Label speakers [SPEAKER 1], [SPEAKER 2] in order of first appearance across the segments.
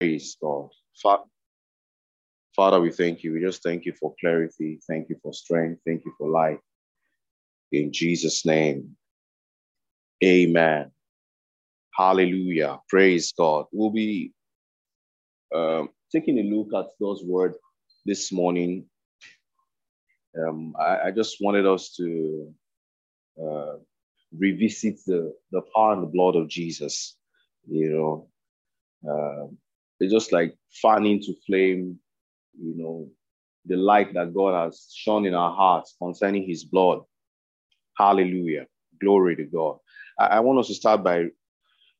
[SPEAKER 1] Praise God. Fa- Father, we thank you. We just thank you for clarity. Thank you for strength. Thank you for life. In Jesus' name. Amen. Hallelujah. Praise God. We'll be um, taking a look at God's word this morning. Um, I, I, just wanted us to uh, revisit the, the power and the blood of Jesus. You know, uh, it's just like fanning to flame, you know, the light that God has shone in our hearts concerning his blood. Hallelujah. Glory to God. I, I want us to start by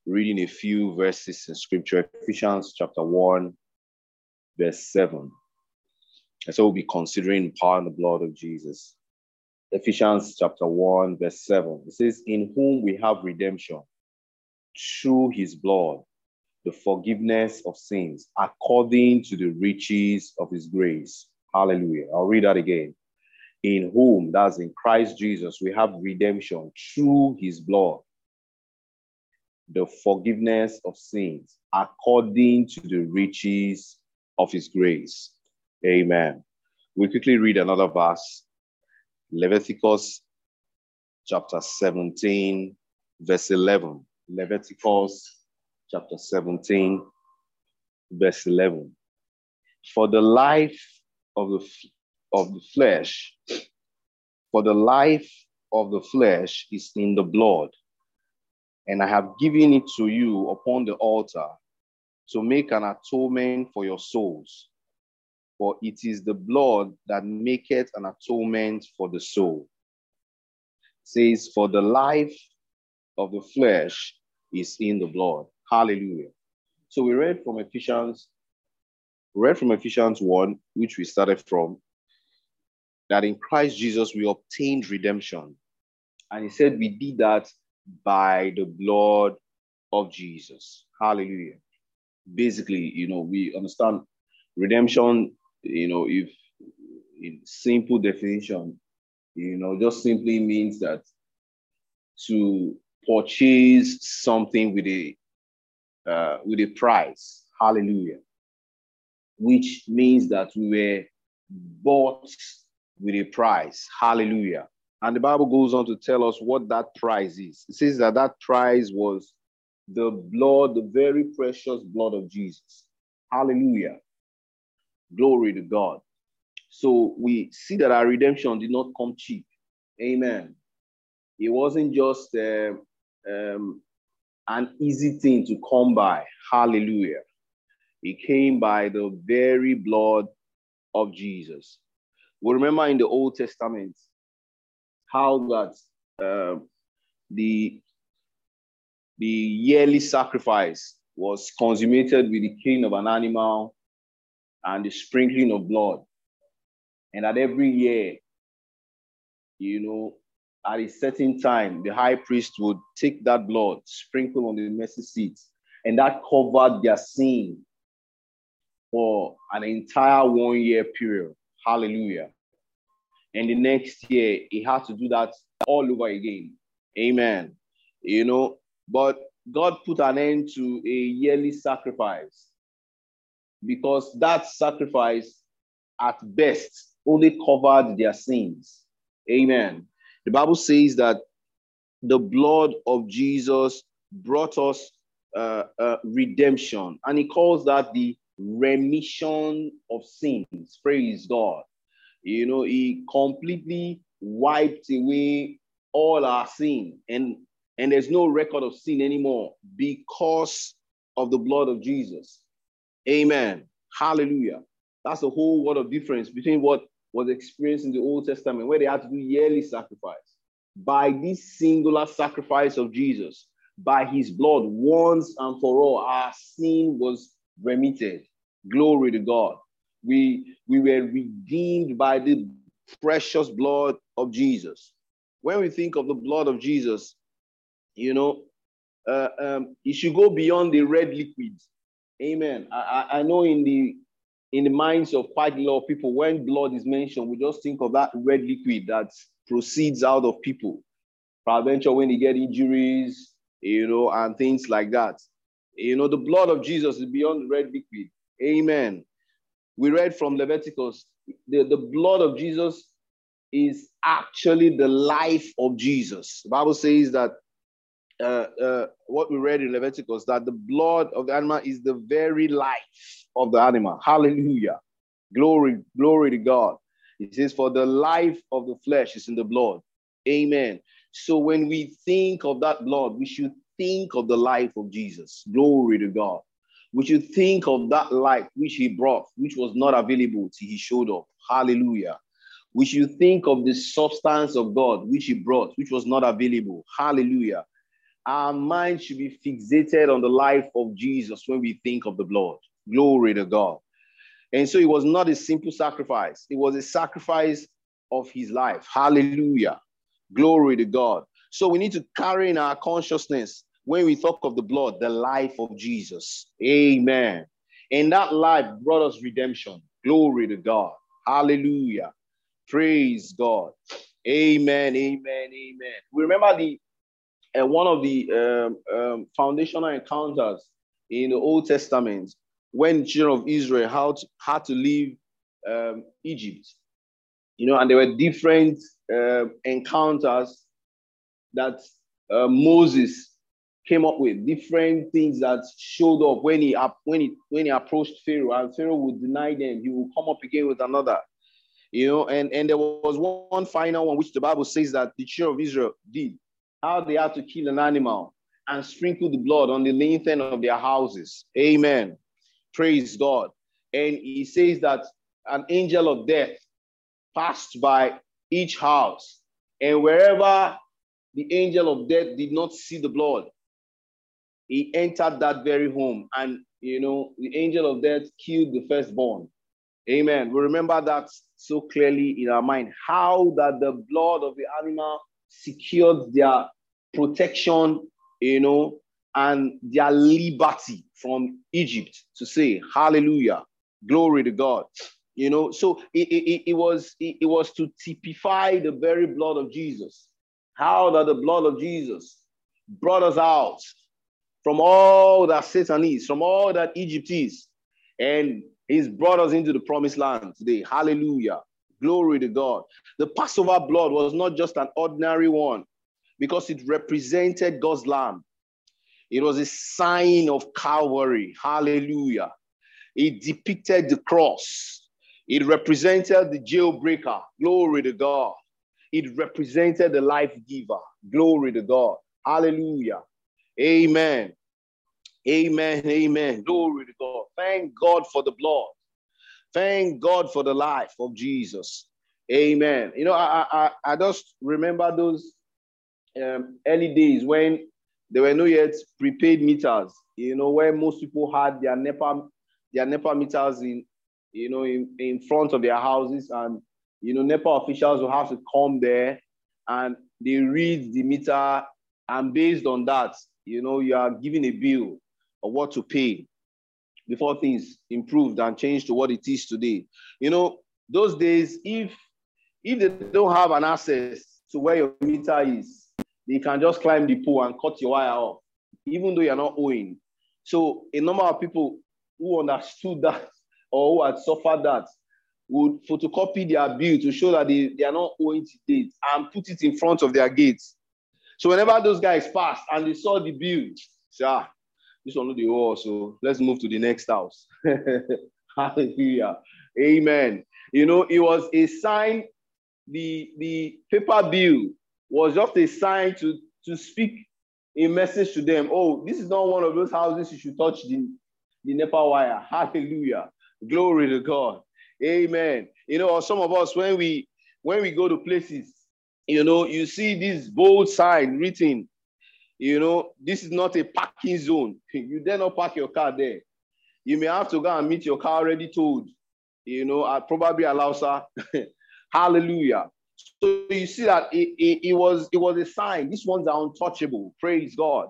[SPEAKER 1] reading a few verses in scripture, Ephesians chapter 1, verse 7. And so we'll be considering power and the blood of Jesus. Ephesians chapter 1, verse 7. It says, In whom we have redemption through his blood, the forgiveness of sins, according to the riches of his grace. Hallelujah. I'll read that again. In whom, that's in Christ Jesus, we have redemption through his blood, the forgiveness of sins, according to the riches of his grace. Amen. We quickly read another verse Leviticus chapter 17, verse 11. Leviticus chapter 17, verse 11. For the life of the, of the flesh, for the life of the flesh is in the blood, and I have given it to you upon the altar to make an atonement for your souls for it is the blood that maketh an atonement for the soul. It says, For the life of the flesh is in the blood. Hallelujah. So we read from Ephesians, read from Ephesians 1, which we started from, that in Christ Jesus we obtained redemption. And he said we did that by the blood of Jesus. Hallelujah. Basically, you know, we understand redemption you know, if in simple definition, you know, just simply means that to purchase something with a uh, with a price. Hallelujah. Which means that we were bought with a price. Hallelujah. And the Bible goes on to tell us what that price is. It says that that price was the blood, the very precious blood of Jesus. Hallelujah. Glory to God. So we see that our redemption did not come cheap. Amen. It wasn't just uh, um, an easy thing to come by. Hallelujah. It came by the very blood of Jesus. We remember in the Old Testament how that uh, the the yearly sacrifice was consummated with the killing of an animal and the sprinkling of blood. And that every year, you know, at a certain time, the high priest would take that blood, sprinkle on the mercy seat, and that covered their sin for an entire one year period. Hallelujah. And the next year, he had to do that all over again. Amen. You know, but God put an end to a yearly sacrifice because that sacrifice at best only covered their sins. Amen. The Bible says that the blood of Jesus brought us uh, uh, redemption, and he calls that the remission of sins. Praise God. You know, he completely wiped away all our sin, and and there's no record of sin anymore because of the blood of Jesus. Amen. Hallelujah. That's a whole world of difference between what was experienced in the Old Testament, where they had to do yearly sacrifice. By this singular sacrifice of Jesus, by his blood, once and for all, our sin was remitted. Glory to God. We, we were redeemed by the precious blood of Jesus. When we think of the blood of Jesus, you know, uh, um, it should go beyond the red liquid Amen. I, I know in the in the minds of quite a lot of people, when blood is mentioned, we just think of that red liquid that proceeds out of people. Peradventure, when they get injuries, you know, and things like that. You know, the blood of Jesus is beyond red liquid. Amen. We read from Leviticus, the, the blood of Jesus is actually the life of Jesus. The Bible says that uh, uh, what we read in Leviticus, that the blood of the animal is the very life of the animal. Hallelujah. Glory, glory to God. It says, For the life of the flesh is in the blood. Amen. So when we think of that blood, we should think of the life of Jesus. Glory to God. We should think of that life which he brought, which was not available till he showed up. Hallelujah. We should think of the substance of God which he brought, which was not available. Hallelujah. Our mind should be fixated on the life of Jesus when we think of the blood. Glory to God. And so it was not a simple sacrifice, it was a sacrifice of his life. Hallelujah. Glory to God. So we need to carry in our consciousness when we talk of the blood, the life of Jesus. Amen. And that life brought us redemption. Glory to God. Hallelujah. Praise God. Amen. Amen. Amen. We remember the uh, one of the um, um, foundational encounters in the Old Testament when children of Israel had to, had to leave um, Egypt. You know, and there were different uh, encounters that uh, Moses came up with different things that showed up when he when he when he approached Pharaoh, and Pharaoh would deny them. He would come up again with another, you know. And and there was one final one which the Bible says that the children of Israel did, how they had to kill an animal and sprinkle the blood on the lintel of their houses. Amen. Praise God. And he says that an angel of death passed by each house, and wherever the angel of death did not see the blood, he entered that very home and you know the angel of death killed the firstborn amen we remember that so clearly in our mind how that the blood of the animal secured their protection you know and their liberty from egypt to say hallelujah glory to god you know so it, it, it was it, it was to typify the very blood of jesus how that the blood of jesus brought us out from all that Satan is, from all that Egypt is. And he's brought us into the promised land today. Hallelujah. Glory to God. The Passover blood was not just an ordinary one because it represented God's lamb. It was a sign of Calvary. Hallelujah. It depicted the cross. It represented the jailbreaker. Glory to God. It represented the life giver. Glory to God. Hallelujah. Amen. Amen. Amen. Glory to God. Thank God for the blood. Thank God for the life of Jesus. Amen. You know, I I, I just remember those um, early days when there were no yet prepaid meters. You know, where most people had their NEPA their NEPA meters in you know in, in front of their houses, and you know NEPA officials will have to come there and they read the meter, and based on that, you know, you are given a bill of what to pay before things improved and changed to what it is today. You know, those days, if if they don't have an access to where your meter is, they can just climb the pole and cut your wire off, even though you're not owing. So a number of people who understood that or who had suffered that would photocopy their bill to show that they, they are not owing to date and put it in front of their gates. So whenever those guys passed and they saw the bill, say, this one the owe, so let's move to the next house. Hallelujah. Amen. You know, it was a sign, the, the paper bill was just a sign to, to speak a message to them. Oh, this is not one of those houses you should touch the, the NEPA wire. Hallelujah. Glory to God. Amen. You know, some of us, when we when we go to places, you know, you see this bold sign written, you know, this is not a parking zone. You dare not park your car there. You may have to go and meet your car already towed, you know, at probably allow sir. Hallelujah. So you see that it, it, it, was it was a sign. These ones are untouchable. Praise God.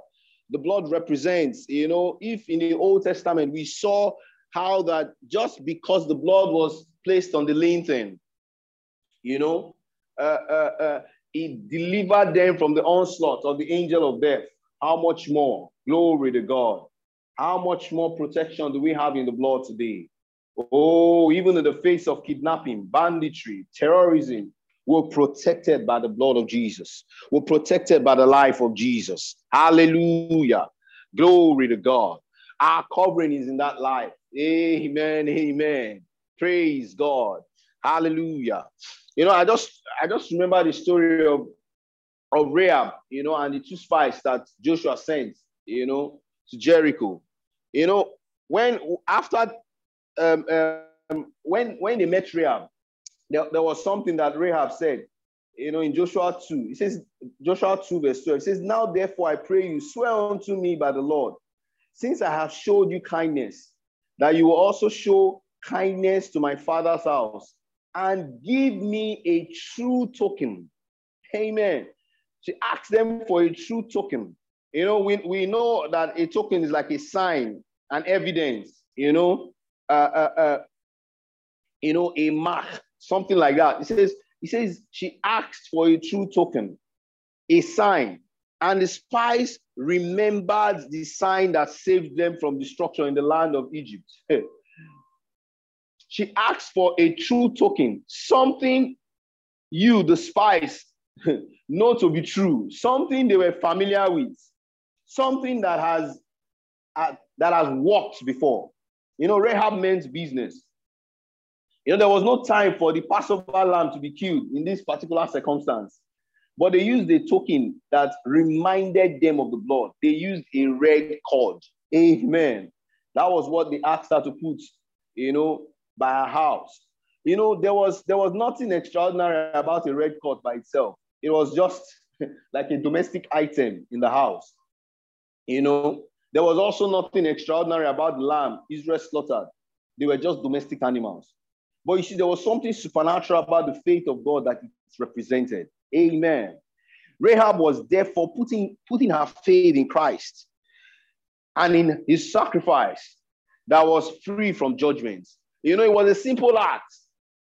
[SPEAKER 1] The blood represents, you know, if in the Old Testament we saw how that just because the blood was placed on the lintel, you know, uh, uh, uh, he delivered them from the onslaught of the angel of death. How much more? Glory to God. How much more protection do we have in the blood today? Oh, even in the face of kidnapping, banditry, terrorism, we're protected by the blood of Jesus. We're protected by the life of Jesus. Hallelujah. Glory to God. Our covering is in that life. Amen. Amen. Praise God. Hallelujah. You know, I just I just remember the story of of Rahab, you know, and the two spies that Joshua sent, you know, to Jericho. You know, when after um, um when when they met Rahab, there, there was something that Rahab said, you know, in Joshua 2. It says, Joshua 2, verse 12, it says, Now therefore I pray you, swear unto me by the Lord, since I have showed you kindness, that you will also show kindness to my father's house and give me a true token. Amen. She asked them for a true token. You know, we, we know that a token is like a sign, an evidence, you know, uh, uh, uh, you know, a mark, something like that. It says, he says she asked for a true token, a sign, and the spies remembered the sign that saved them from destruction in the land of Egypt. she asked for a true token, something you, the spies, know to be true, something they were familiar with, something that has uh, that has worked before. You know, Rahab meant business. You know, there was no time for the Passover lamb to be killed in this particular circumstance. But they used a token that reminded them of the blood. They used a red cord. Amen. That was what they asked her to put, you know, by a house. You know, there was there was nothing extraordinary about a red cord by itself. It was just like a domestic item in the house. You know, there was also nothing extraordinary about the lamb Israel slaughtered. They were just domestic animals. But you see, there was something supernatural about the faith of God that represented. Amen. Rahab was therefore putting, putting her faith in Christ and in his sacrifice that was free from judgment. You know, it was a simple act,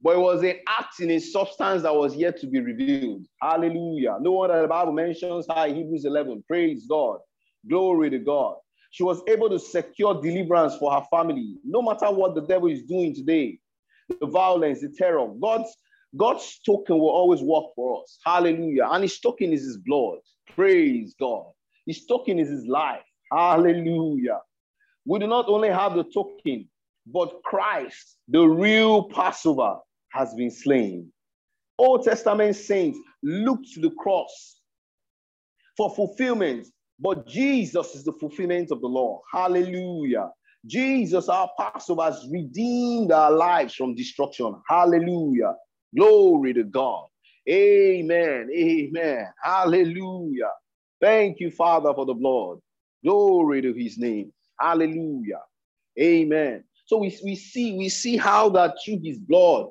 [SPEAKER 1] but it was an act in a substance that was yet to be revealed. Hallelujah. No wonder the Bible mentions her Hebrews 11. Praise God. Glory to God. She was able to secure deliverance for her family, no matter what the devil is doing today the violence, the terror. God's God's token will always work for us. Hallelujah. And his token is his blood. Praise God. His token is his life. Hallelujah. We do not only have the token, but Christ, the real Passover, has been slain. Old Testament saints look to the cross for fulfillment, but Jesus is the fulfillment of the law. Hallelujah. Jesus, our Passover, has redeemed our lives from destruction. Hallelujah. Glory to God. Amen. Amen. Hallelujah. Thank you, Father, for the blood. Glory to his name. Hallelujah. Amen. So we, we see we see how that through his blood,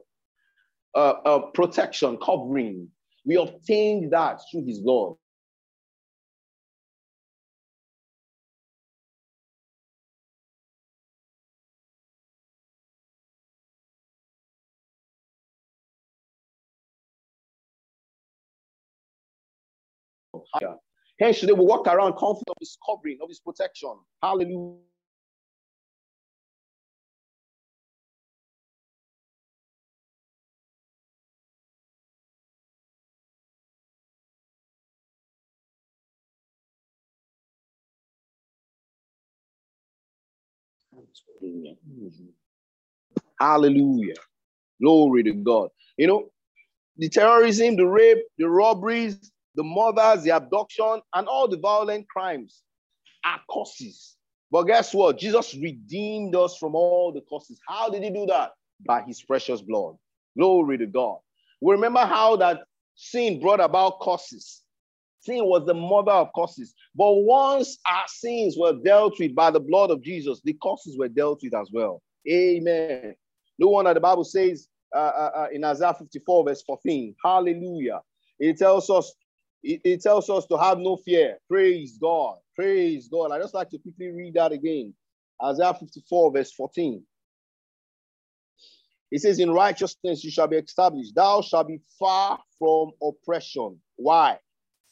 [SPEAKER 1] uh, uh, protection, covering, we obtained that through his blood. Hence, they will walk around confident of his covering, of his protection. Hallelujah. Hallelujah. Glory to God. You know, the terrorism, the rape, the robberies, the murders, the abduction, and all the violent crimes are causes. But guess what? Jesus redeemed us from all the causes. How did he do that? By his precious blood. Glory to God. We remember how that sin brought about causes. Sin was the mother of causes. But once our sins were dealt with by the blood of Jesus, the causes were dealt with as well. Amen. No wonder the Bible says uh, uh, uh in Isaiah 54, verse 14, Hallelujah. It tells us it, it tells us to have no fear. Praise God. Praise God. I just like to quickly read that again. Isaiah 54, verse 14. It says, In righteousness you shall be established. Thou shalt be far from oppression. Why?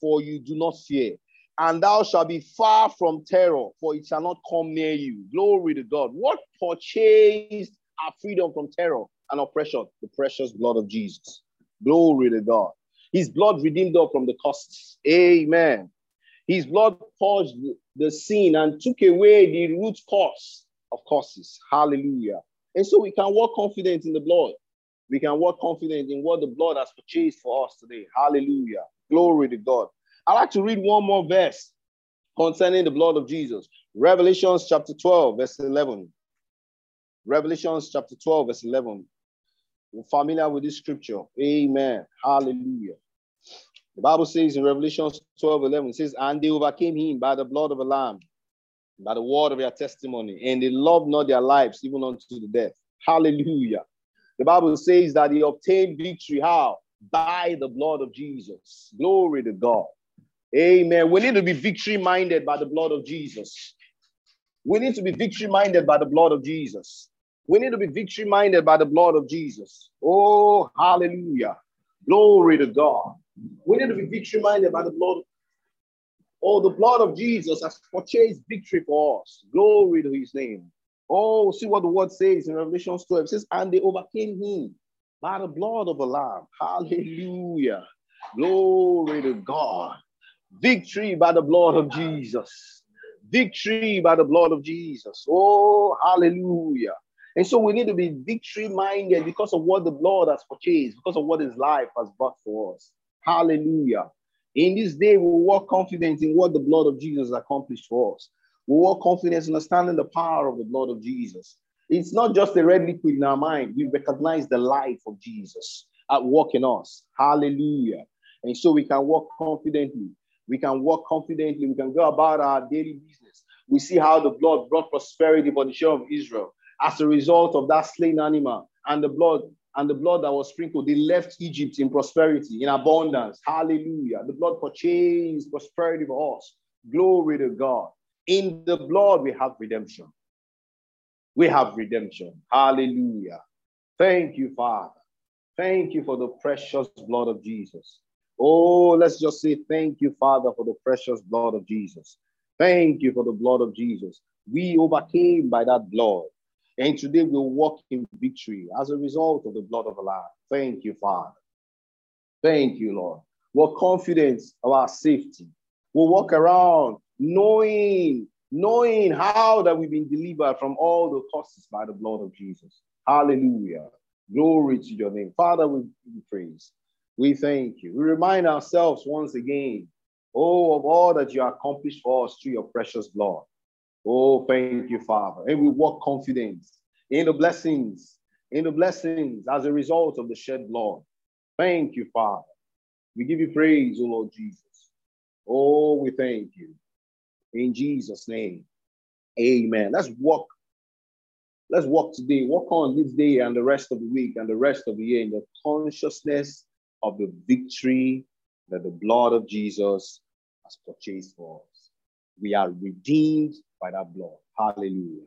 [SPEAKER 1] For you do not fear. and thou shalt be far from terror, for it shall not come near you. Glory to God. What purchased our freedom from terror and oppression? The precious blood of Jesus. Glory to God. His blood redeemed us from the costs. Amen. His blood purged the sin and took away the root cause of causes. Hallelujah. And so we can walk confident in the blood. We can walk confident in what the blood has purchased for us today. Hallelujah. Glory to God. I'd like to read one more verse concerning the blood of Jesus. Revelations chapter 12, verse 11. Revelations chapter 12, verse 11. We're familiar with this scripture. Amen. Hallelujah. The Bible says in Revelation 12 11, it says, And they overcame him by the blood of a lamb, by the word of their testimony, and they loved not their lives even unto the death. Hallelujah. The Bible says that he obtained victory. How? By the blood of Jesus. Glory to God. Amen. We need to be victory minded by the blood of Jesus. We need to be victory minded by the blood of Jesus. We need to be victory minded by the blood of Jesus. Oh, hallelujah. Glory to God. We need to be victory minded by the blood. Oh, the blood of Jesus has purchased victory for us. Glory to his name. Oh, see what the word says in Revelation 12. It says, and they overcame him by the blood of the Lamb. Hallelujah. Glory to God. Victory by the blood of Jesus. Victory by the blood of Jesus. Oh, hallelujah. And so we need to be victory minded because of what the blood has purchased, because of what his life has brought for us. Hallelujah. In this day, we walk confident in what the blood of Jesus accomplished for us. We walk confident in understanding the power of the blood of Jesus. It's not just a red liquid in our mind. We recognize the life of Jesus at work in us. Hallelujah. And so we can walk confidently. We can walk confidently. We can go about our daily business. We see how the blood brought prosperity for the children of Israel as a result of that slain animal and the blood and the blood that was sprinkled, they left Egypt in prosperity, in abundance. Hallelujah. The blood purchased prosperity for us. Glory to God. In the blood, we have redemption. We have redemption. Hallelujah. Thank you, Father. Thank you for the precious blood of Jesus. Oh, let's just say thank you, Father, for the precious blood of Jesus. Thank you for the blood of Jesus. We overcame by that blood. And today we'll walk in victory as a result of the blood of the Lamb. Thank you, Father. Thank you, Lord. We're confident of our safety. We'll walk around knowing, knowing how that we've been delivered from all the causes by the blood of Jesus. Hallelujah. Glory to your name. Father, we praise. We thank you. We remind ourselves once again, oh, of all that you accomplished for us through your precious blood. Oh, thank you, Father. And we walk confident in the blessings, in the blessings as a result of the shed blood. Thank you, Father. We give you praise, O Lord Jesus. Oh, we thank you. In Jesus' name. Amen. Let's walk. Let's walk today. Walk on this day and the rest of the week and the rest of the year in the consciousness of the victory that the blood of Jesus has purchased for us. We are redeemed by that blood. Hallelujah.